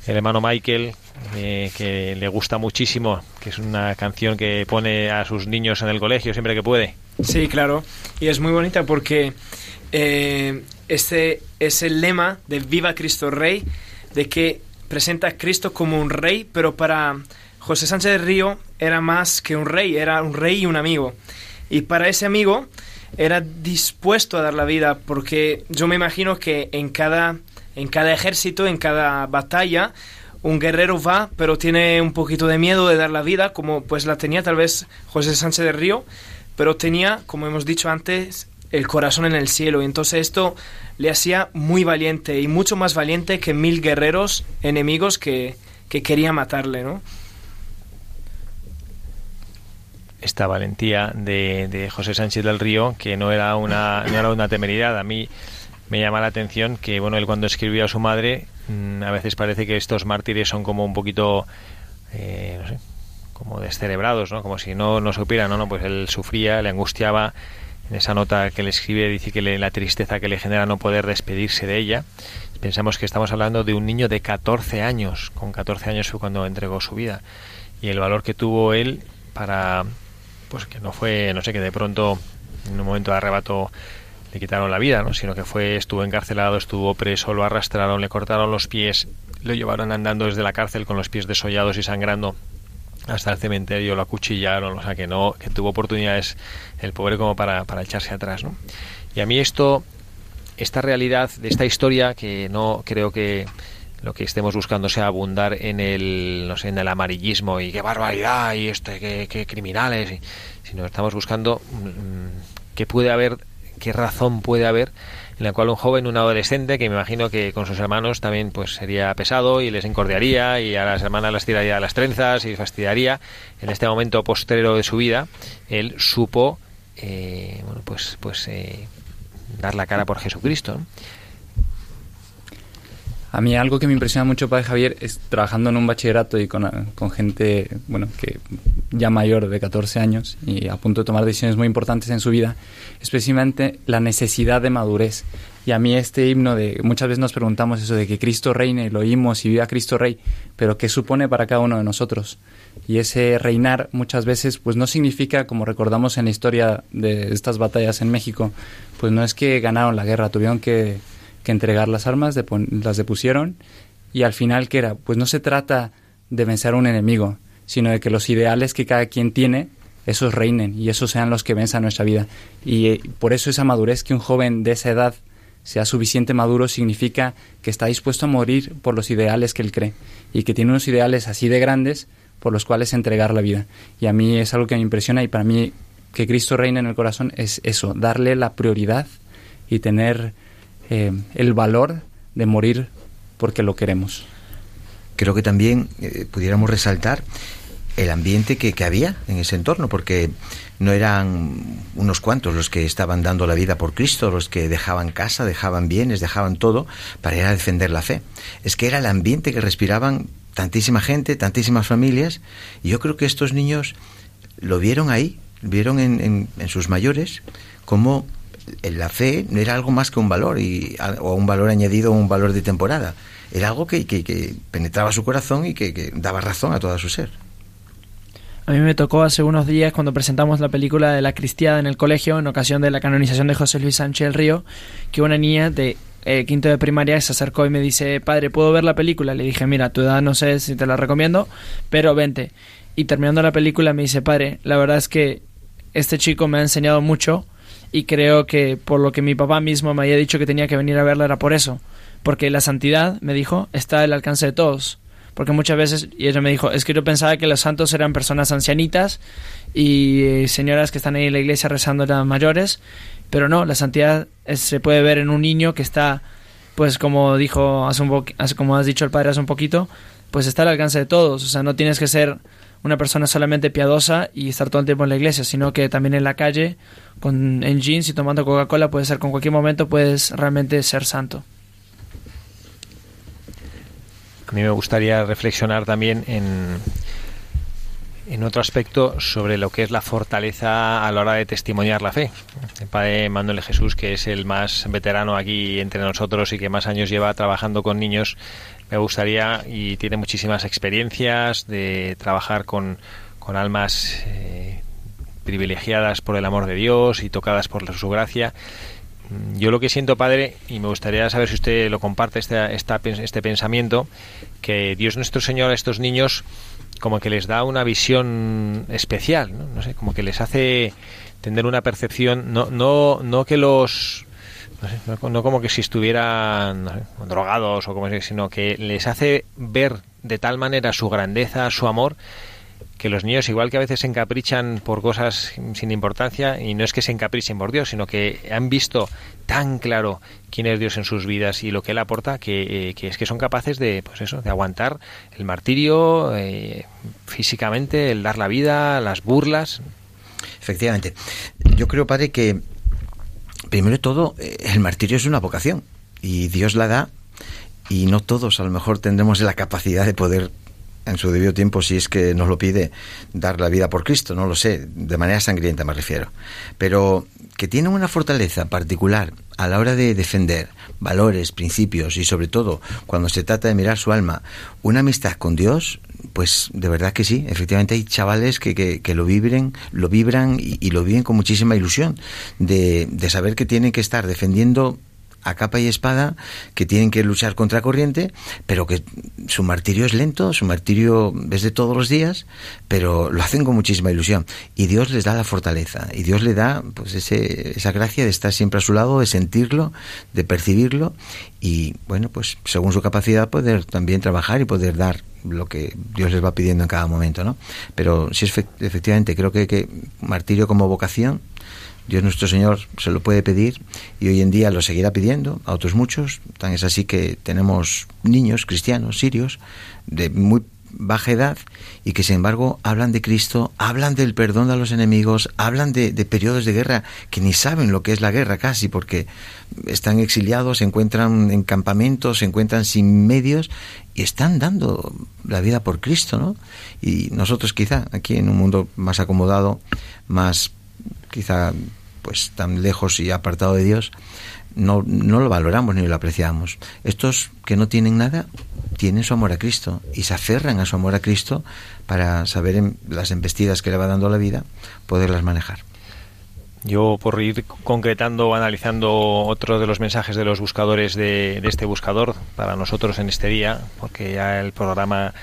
el hermano Michael, eh, que le gusta muchísimo, que es una canción que pone a sus niños en el colegio siempre que puede. Sí, claro. Y es muy bonita porque eh, este es el lema de Viva Cristo Rey, de que presenta a Cristo como un rey, pero para José Sánchez del Río era más que un rey, era un rey y un amigo. Y para ese amigo era dispuesto a dar la vida, porque yo me imagino que en cada, en cada ejército, en cada batalla, un guerrero va, pero tiene un poquito de miedo de dar la vida, como pues la tenía tal vez José Sánchez del Río, pero tenía, como hemos dicho antes, el corazón en el cielo. Y entonces esto le hacía muy valiente y mucho más valiente que mil guerreros enemigos que, que querían matarle, ¿no? esta valentía de, de, José Sánchez del Río, que no era una, no era una temeridad. A mí me llama la atención que, bueno, él cuando escribió a su madre, mmm, a veces parece que estos mártires son como un poquito, eh, no sé, como descerebrados, ¿no? Como si no, no supiera, ¿no? no Pues él sufría, le angustiaba. En esa nota que le escribe dice que la tristeza que le genera no poder despedirse de ella. Pensamos que estamos hablando de un niño de 14 años. Con 14 años fue cuando entregó su vida. Y el valor que tuvo él para pues que no fue, no sé, que de pronto en un momento de arrebato le quitaron la vida, ¿no? sino que fue, estuvo encarcelado, estuvo preso, lo arrastraron, le cortaron los pies, lo llevaron andando desde la cárcel con los pies desollados y sangrando hasta el cementerio, lo acuchillaron, o sea que no, que tuvo oportunidades el pobre como para, para echarse atrás, ¿no? Y a mí esto, esta realidad de esta historia que no creo que lo que estemos buscando sea abundar en el no sé en el amarillismo y qué barbaridad y este qué, criminales sino estamos buscando mmm, qué puede haber qué razón puede haber en la cual un joven un adolescente que me imagino que con sus hermanos también pues sería pesado y les encordiaría y a las hermanas las tiraría a las trenzas y fastidiaría en este momento postrero de su vida él supo eh, bueno pues pues eh, dar la cara por Jesucristo. A mí algo que me impresiona mucho, Padre Javier, es trabajando en un bachillerato y con, con, gente, bueno, que ya mayor de 14 años y a punto de tomar decisiones muy importantes en su vida, especialmente la necesidad de madurez. Y a mí este himno de, muchas veces nos preguntamos eso de que Cristo reine, lo oímos y viva Cristo Rey, pero ¿qué supone para cada uno de nosotros? Y ese reinar muchas veces pues no significa, como recordamos en la historia de estas batallas en México, pues no es que ganaron la guerra, tuvieron que que entregar las armas, las depusieron y al final ¿qué era? Pues no se trata de vencer a un enemigo, sino de que los ideales que cada quien tiene, esos reinen y esos sean los que venzan nuestra vida. Y eh, por eso esa madurez que un joven de esa edad sea suficiente maduro significa que está dispuesto a morir por los ideales que él cree y que tiene unos ideales así de grandes por los cuales entregar la vida. Y a mí es algo que me impresiona y para mí que Cristo reine en el corazón es eso, darle la prioridad y tener eh, el valor de morir porque lo queremos. Creo que también eh, pudiéramos resaltar el ambiente que, que, había en ese entorno, porque no eran unos cuantos los que estaban dando la vida por Cristo, los que dejaban casa, dejaban bienes, dejaban todo para ir a defender la fe. Es que era el ambiente que respiraban tantísima gente, tantísimas familias, y yo creo que estos niños lo vieron ahí, vieron en, en, en sus mayores como la fe no era algo más que un valor y, o un valor añadido un valor de temporada. era algo que, que- que penetraba su corazón y que, que daba razón a todo su ser. A mí me tocó hace unos días cuando presentamos la película de la cristiada en el colegio en ocasión de la canonización de José Luis Sánchez Río, que una niña de eh, quinto de primaria se acercó y me dice, padre, ¿puedo ver la película? Le dije, mira, tu edad no sé si te la recomiendo, pero vente. Y terminando la película me dice, padre, la verdad es que este chico me ha enseñado mucho y creo que por lo que mi papá mismo me había dicho que tenía que venir a verla era por eso. Porque la santidad, me dijo, está al alcance de todos. Porque muchas veces, y ella me dijo, es que yo pensaba que los santos eran personas ancianitas y eh, señoras que están ahí en la iglesia rezando eran mayores, pero no, la santidad se puede ver en un niño que está, pues como dijo, hace un como has dicho el padre hace un poquito, pues está al alcance de todos. O sea, no tienes que ser una persona solamente piadosa y estar todo el tiempo en la iglesia, sino que también en la calle, con, en jeans y tomando Coca-Cola, puede ser con cualquier momento, puedes realmente ser santo. A mí me gustaría reflexionar también en, en otro aspecto sobre lo que es la fortaleza a la hora de testimoniar la fe. El padre Manuel Jesús, que es el más veterano aquí entre nosotros y que más años lleva trabajando con niños, me gustaría y tiene muchísimas experiencias de trabajar con, con almas eh, privilegiadas por el amor de Dios y tocadas por su gracia. Mm, Yo lo que siento, padre, y me gustaría saber si usted lo comparte, este, este pensamiento, que Dios nuestro Señor a estos niños como que les da una visión especial, ¿no? No sé, como que les hace tener una percepción, no, no, no que los... No, sé, como que si estuvieran sé, drogados o como si, sino que les hace ver de tal manera su grandeza, su amor, que los niños, igual que a veces se encaprichan por cosas sin importancia, y no es que se encaprichen por Dios, sino que han visto tan claro quién es Dios en sus vidas y lo que Él aporta, que, eh, es que son capaces de, pues eso, de aguantar el martirio eh, físicamente, el dar la vida, las burlas. Efectivamente. Yo creo, padre, que primero de todo, eh, el martirio es una vocación y Dios la da y no todos a lo mejor tendremos la capacidad de poder en su debido tiempo, si es que nos lo pide, dar la vida por Cristo, no lo sé, de manera sangrienta me refiero. Pero que tiene una fortaleza particular a la hora de defender valores, principios y sobre todo cuando se trata de mirar su alma, una amistad con Dios, pues de verdad que sí, efectivamente hay chavales que, que, que lo vibren, lo vibran y, y lo viven con muchísima ilusión de, de saber que tienen que estar defendiendo a capa y espada, que tienen que luchar contra corriente, pero que su martirio es lento, su martirio es de todos los días, pero lo hacen con muchísima ilusión. Y Dios les da la fortaleza, y Dios le da pues ese, esa gracia de estar siempre a su lado, de sentirlo, de percibirlo, y bueno, pues según su capacidad poder también trabajar y poder dar lo que Dios les va pidiendo en cada momento, ¿no? Pero sí, efectivamente, creo que, que martirio como vocación, Dios nuestro Señor se lo puede pedir y hoy en día lo seguirá pidiendo a otros muchos. Tan es así que tenemos niños cristianos, sirios, de muy baja edad y que sin embargo hablan de Cristo, hablan del perdón a los enemigos, hablan de, de periodos de guerra que ni saben lo que es la guerra casi porque están exiliados, se encuentran en campamentos, se encuentran sin medios y están dando la vida por Cristo, ¿no? Y nosotros quizá aquí en un mundo más acomodado, más quizá pues tan lejos y apartado de Dios, no, no lo valoramos ni lo apreciamos. Estos que no tienen nada, tienen su amor a Cristo y se aferran a su amor a Cristo para saber en las embestidas que le va dando la vida, poderlas manejar. Yo, por ir concretando o analizando otro de los mensajes de los buscadores de, de, este buscador para nosotros en este día, porque ya el programa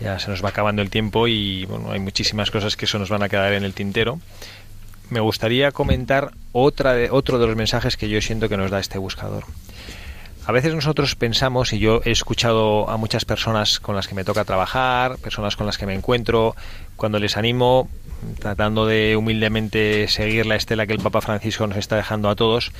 ya se nos va acabando el tiempo y bueno, hay muchísimas cosas que eso nos van a quedar en el tintero. Me gustaría comentar otra de, otro de los mensajes que yo siento que nos da este buscador. A veces nosotros pensamos, y yo he escuchado a muchas personas con las que me toca trabajar, personas con las que me encuentro, cuando les animo, tratando de humildemente seguir la estela que el Papa Francisco nos está dejando a todos,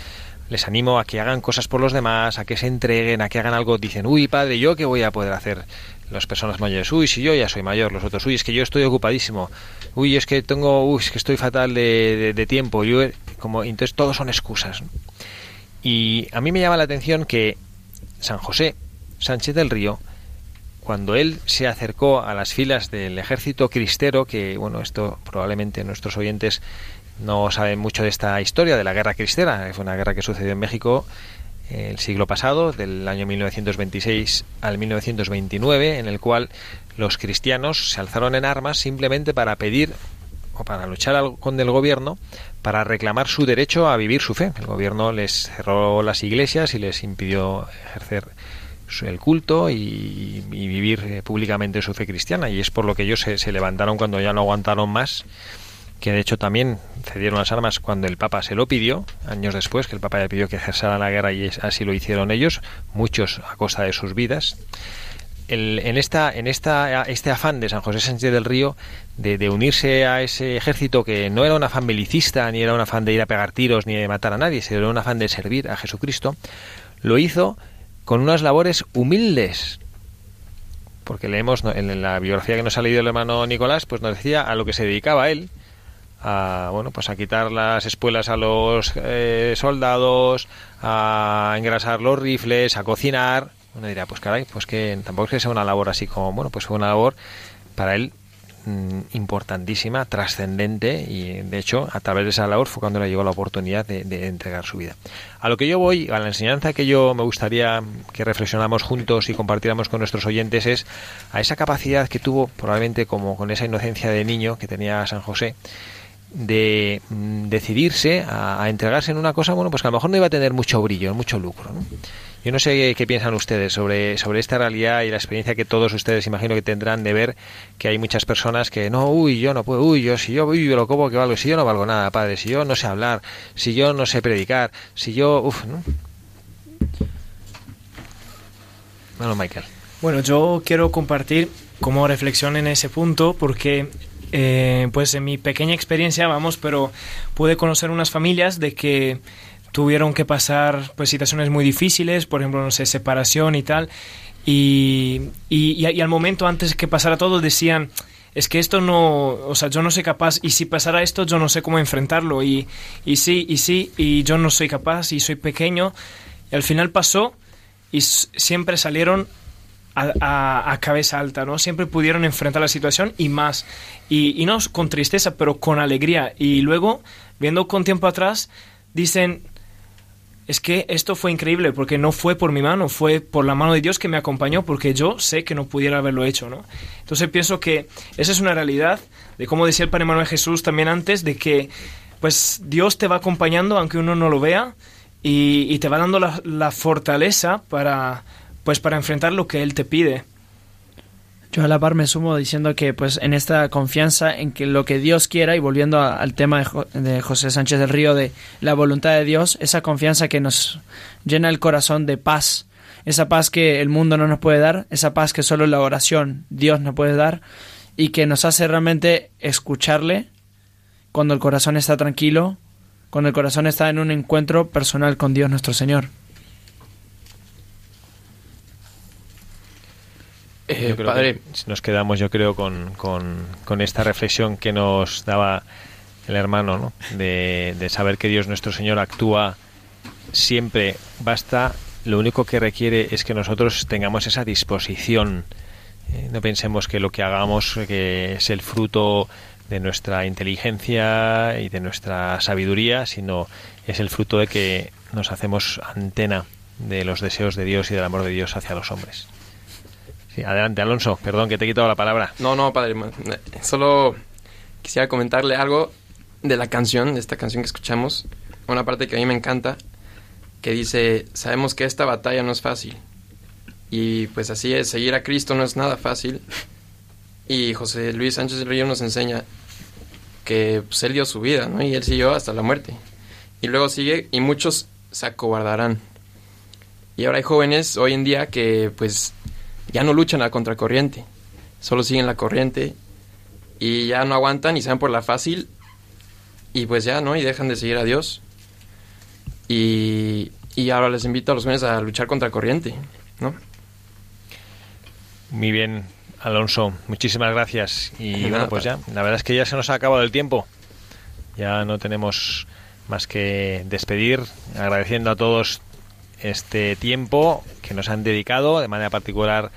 les animo a que hagan cosas por los demás, a que se entreguen, a que hagan algo. Dicen, uy, padre, ¿yo qué voy a poder hacer? Las personas mayores, uy, si yo ya soy mayor, los otros, uy, es que yo estoy ocupadísimo, uy, es que tengo, uy, es que estoy fatal de, de, de tiempo, yo, como, entonces todos son excusas. Y a mí me llama la atención que San José Sánchez del Río, cuando él se acercó a las filas del ejército cristero, que bueno, esto probablemente nuestros oyentes no saben mucho de esta historia de la guerra cristera, fue una guerra que sucedió en México el siglo pasado, del año 1926 al 1929, en el cual los cristianos se alzaron en armas simplemente para pedir o para luchar con el gobierno para reclamar su derecho a vivir su fe. El gobierno les cerró las iglesias y les impidió ejercer el culto y, y vivir eh, públicamente su fe cristiana. Y es por lo que ellos se, se levantaron cuando ya no aguantaron más, que de hecho también cedieron las armas cuando el Papa se lo pidió, años después, que el Papa ya pidió que cesara la guerra y así lo hicieron ellos, muchos a costa de sus vidas. El- en esta en esta este afán de San José Sánchez del Río de, de unirse a ese ejército que no era un afán belicista ni era un afán de ir a pegar tiros ni de matar a nadie sino era un afán de servir a Jesucristo lo hizo con unas labores humildes. Porque leemos en la biografía que nos ha leído el hermano Nicolás pues nos decía a lo que se dedicaba él a bueno pues a quitar las espuelas a los eh, soldados a engrasar los rifles a cocinar. Uno dirá pues caray pues que tampoco es que sea una labor así como bueno pues fue una labor para él mm, importantísima trascendente y de hecho a través de esa labor fue cuando le llegó la oportunidad de, de entregar su vida a lo que yo voy a la enseñanza que yo me gustaría que reflexionáramos juntos y compartiéramos con nuestros oyentes es a esa capacidad que tuvo probablemente como con esa inocencia de niño que tenía San José de mm, decidirse a, entregarse en una cosa, bueno, pues que a lo mejor no iba a tener mucho brillo, mucho lucro. ¿no? Yo no sé qué piensan ustedes sobre, sobre esta realidad y la experiencia que todos ustedes imagino que tendrán de ver que hay muchas personas que no, uy, yo no puedo, uy, yo si yo, uy, lo como que valgo, si yo no valgo nada, padre, si yo no sé hablar, si yo no sé predicar, si yo, uff, ¿no? Bueno, Michael. Bueno, yo quiero compartir como reflexión en ese punto porque eh, pues en mi pequeña experiencia, vamos, pero pude conocer unas familias de que tuvieron que pasar pues situaciones muy difíciles, por ejemplo, no sé, separación y tal, y, y, al momento antes que pasara todo decían, es que esto no, o sea, yo no soy capaz, y si pasara esto yo no sé cómo enfrentarlo, y, y sí, y sí, y yo no soy capaz, y soy pequeño, y al final pasó, y siempre salieron a, cabeza alta, ¿no? Siempre pudieron enfrentar la situación y más. Y, y no con tristeza, pero con alegría. Y luego, viendo con tiempo atrás, dicen, es que esto fue increíble porque no fue por mi mano, fue por la mano de Dios que me acompañó porque yo sé que no pudiera haberlo hecho, ¿no? Entonces pienso que esa es una realidad de como decía el Padre Manuel Jesús también antes, de que pues Dios te va acompañando aunque uno no lo vea y, te va dando la fortaleza para pues para enfrentar lo que Él te pide. Yo a la par me sumo diciendo que pues en esta confianza en que lo que Dios quiera y volviendo al tema de, de José Sánchez del Río de la voluntad de Dios, esa confianza que nos llena el corazón de paz, esa paz que el mundo no nos puede dar, esa paz que solo la oración Dios nos puede dar y que nos hace realmente escucharle cuando el corazón está tranquilo, cuando el corazón está en un encuentro personal con Dios nuestro Señor. Eh, Yo creo padre, que nos quedamos, yo creo, con, con, con esta reflexión que nos daba el hermano, ¿no? De, de saber que Dios nuestro Señor actúa siempre. Basta, lo único que requiere es que nosotros tengamos esa disposición. Eh, no pensemos que lo que hagamos que es el fruto de nuestra inteligencia y de nuestra sabiduría, sino es el fruto de que nos hacemos antena de los deseos de Dios y del amor de Dios hacia los hombres. Adelante, Alonso. Perdón que te he quitado la palabra. No, no, padre. eh, Solo quisiera comentarle algo de la canción, de esta canción que escuchamos. Una parte que a mí me encanta, que dice, sabemos que esta batalla no es fácil. Y pues así es, seguir a Cristo no es nada fácil. Y José Luis Sánchez del Río nos enseña que pues, él dio su vida, ¿no? Y él siguió hasta la muerte. Y luego sigue, y muchos se acobardarán. Y ahora hay jóvenes hoy en día que pues ya no luchan a contracorriente, solo siguen la corriente y ya no aguantan y se van por la fácil y pues ya, ¿no? Y dejan de seguir a Dios. Y, y ahora les invito a los jóvenes a luchar contra corriente, ¿no? Muy bien, Alonso. Muchísimas gracias. Y bueno, pues ya, la verdad es que ya se nos ha acabado el tiempo. Ya no tenemos más que despedir, agradeciendo a todos este tiempo que nos han dedicado, de manera particular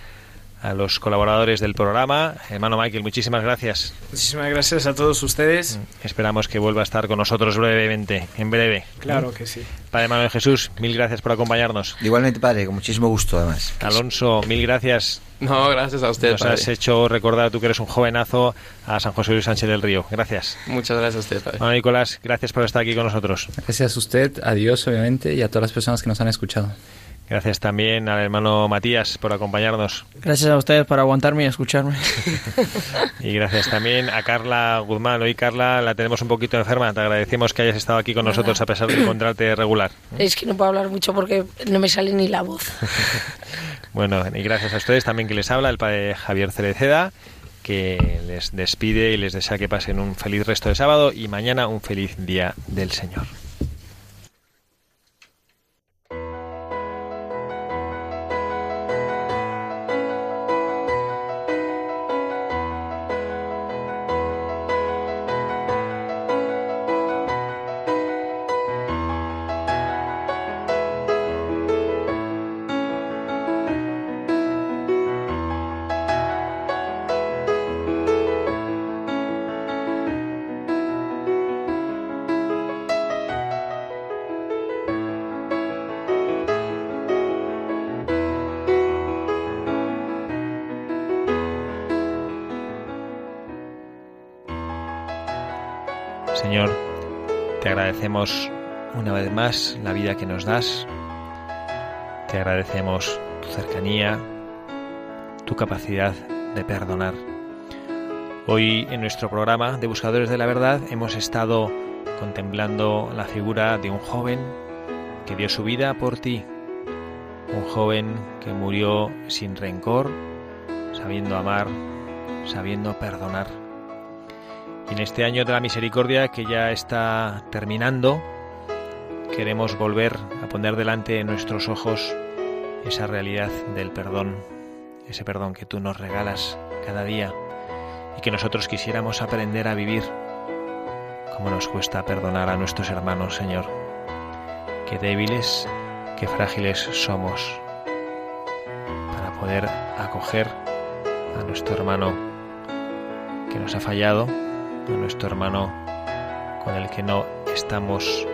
a los colaboradores del programa. Hermano Michael, muchísimas gracias. Muchísimas gracias a todos ustedes. Esperamos que vuelva a estar con nosotros brevemente, en breve. Claro que sí. Padre Manuel Jesús, mil gracias por acompañarnos. Igualmente, padre, con muchísimo gusto, además. Alonso, mil gracias. No, gracias a usted, Nos has padre. hecho recordar, tú que eres un jovenazo, a San José Luis Sánchez del Río. Gracias. Muchas gracias a usted, padre. Bueno, Nicolás, gracias por estar aquí con nosotros. Gracias a usted, a Dios obviamente y a todas las personas que nos han escuchado. Gracias también al hermano Matías por acompañarnos. Gracias a ustedes por aguantarme y escucharme. Y gracias también a Carla Guzmán. Hoy Carla la tenemos un poquito enferma. Te agradecemos que hayas estado aquí con nosotros a pesar de encontrarte regular. Es que no puedo hablar mucho porque no me sale ni la voz. Bueno, y gracias a ustedes también que les habla el padre Javier Cereceda, que les despide y les desea que pasen un feliz resto de sábado y mañana un feliz día del Señor. Señor, te agradecemos una vez más la vida que nos das. Te agradecemos tu cercanía, tu capacidad de perdonar. Hoy en nuestro programa de Buscadores de la Verdad hemos estado contemplando la figura de un joven que dio su vida por ti. Un joven que murió sin rencor, sabiendo amar, sabiendo perdonar. En este año de la misericordia que ya está terminando, queremos volver a poner delante de nuestros ojos esa realidad del perdón, ese perdón que tú nos regalas cada día y que nosotros quisiéramos aprender a vivir como nos cuesta perdonar a nuestros hermanos, Señor. Qué débiles, qué frágiles somos para poder acoger a nuestro hermano que nos ha fallado, a nuestro hermano con el que no estamos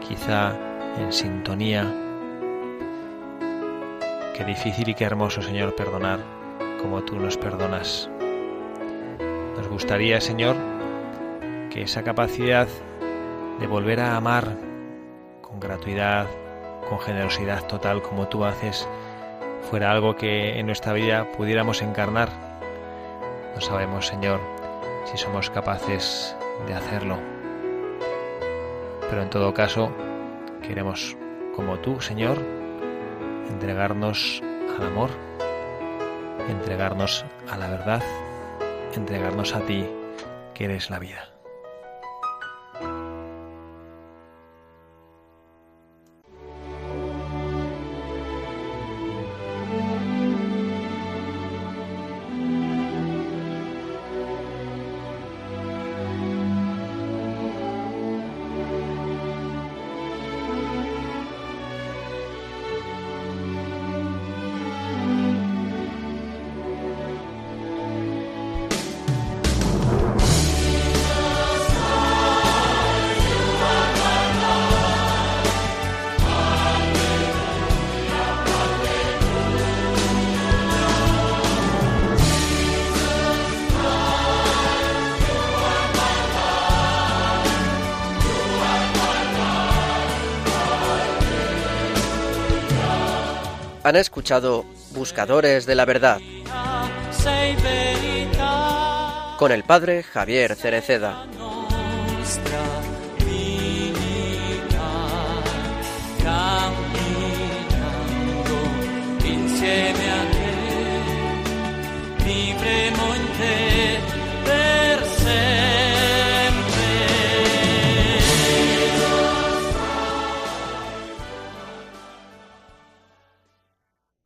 quizá en sintonía. Qué difícil y qué hermoso, Señor, perdonar como tú nos perdonas. Nos gustaría, Señor, que esa capacidad de volver a amar con gratuidad, con generosidad total como tú haces, fuera algo que en nuestra vida pudiéramos encarnar. No sabemos, Señor, si somos capaces de hacerlo. Pero en todo caso, queremos, como tú, Señor, entregarnos al amor, entregarnos a la verdad, entregarnos a ti, que eres la vida. Buscadores de la Verdad con el padre Javier Cereceda.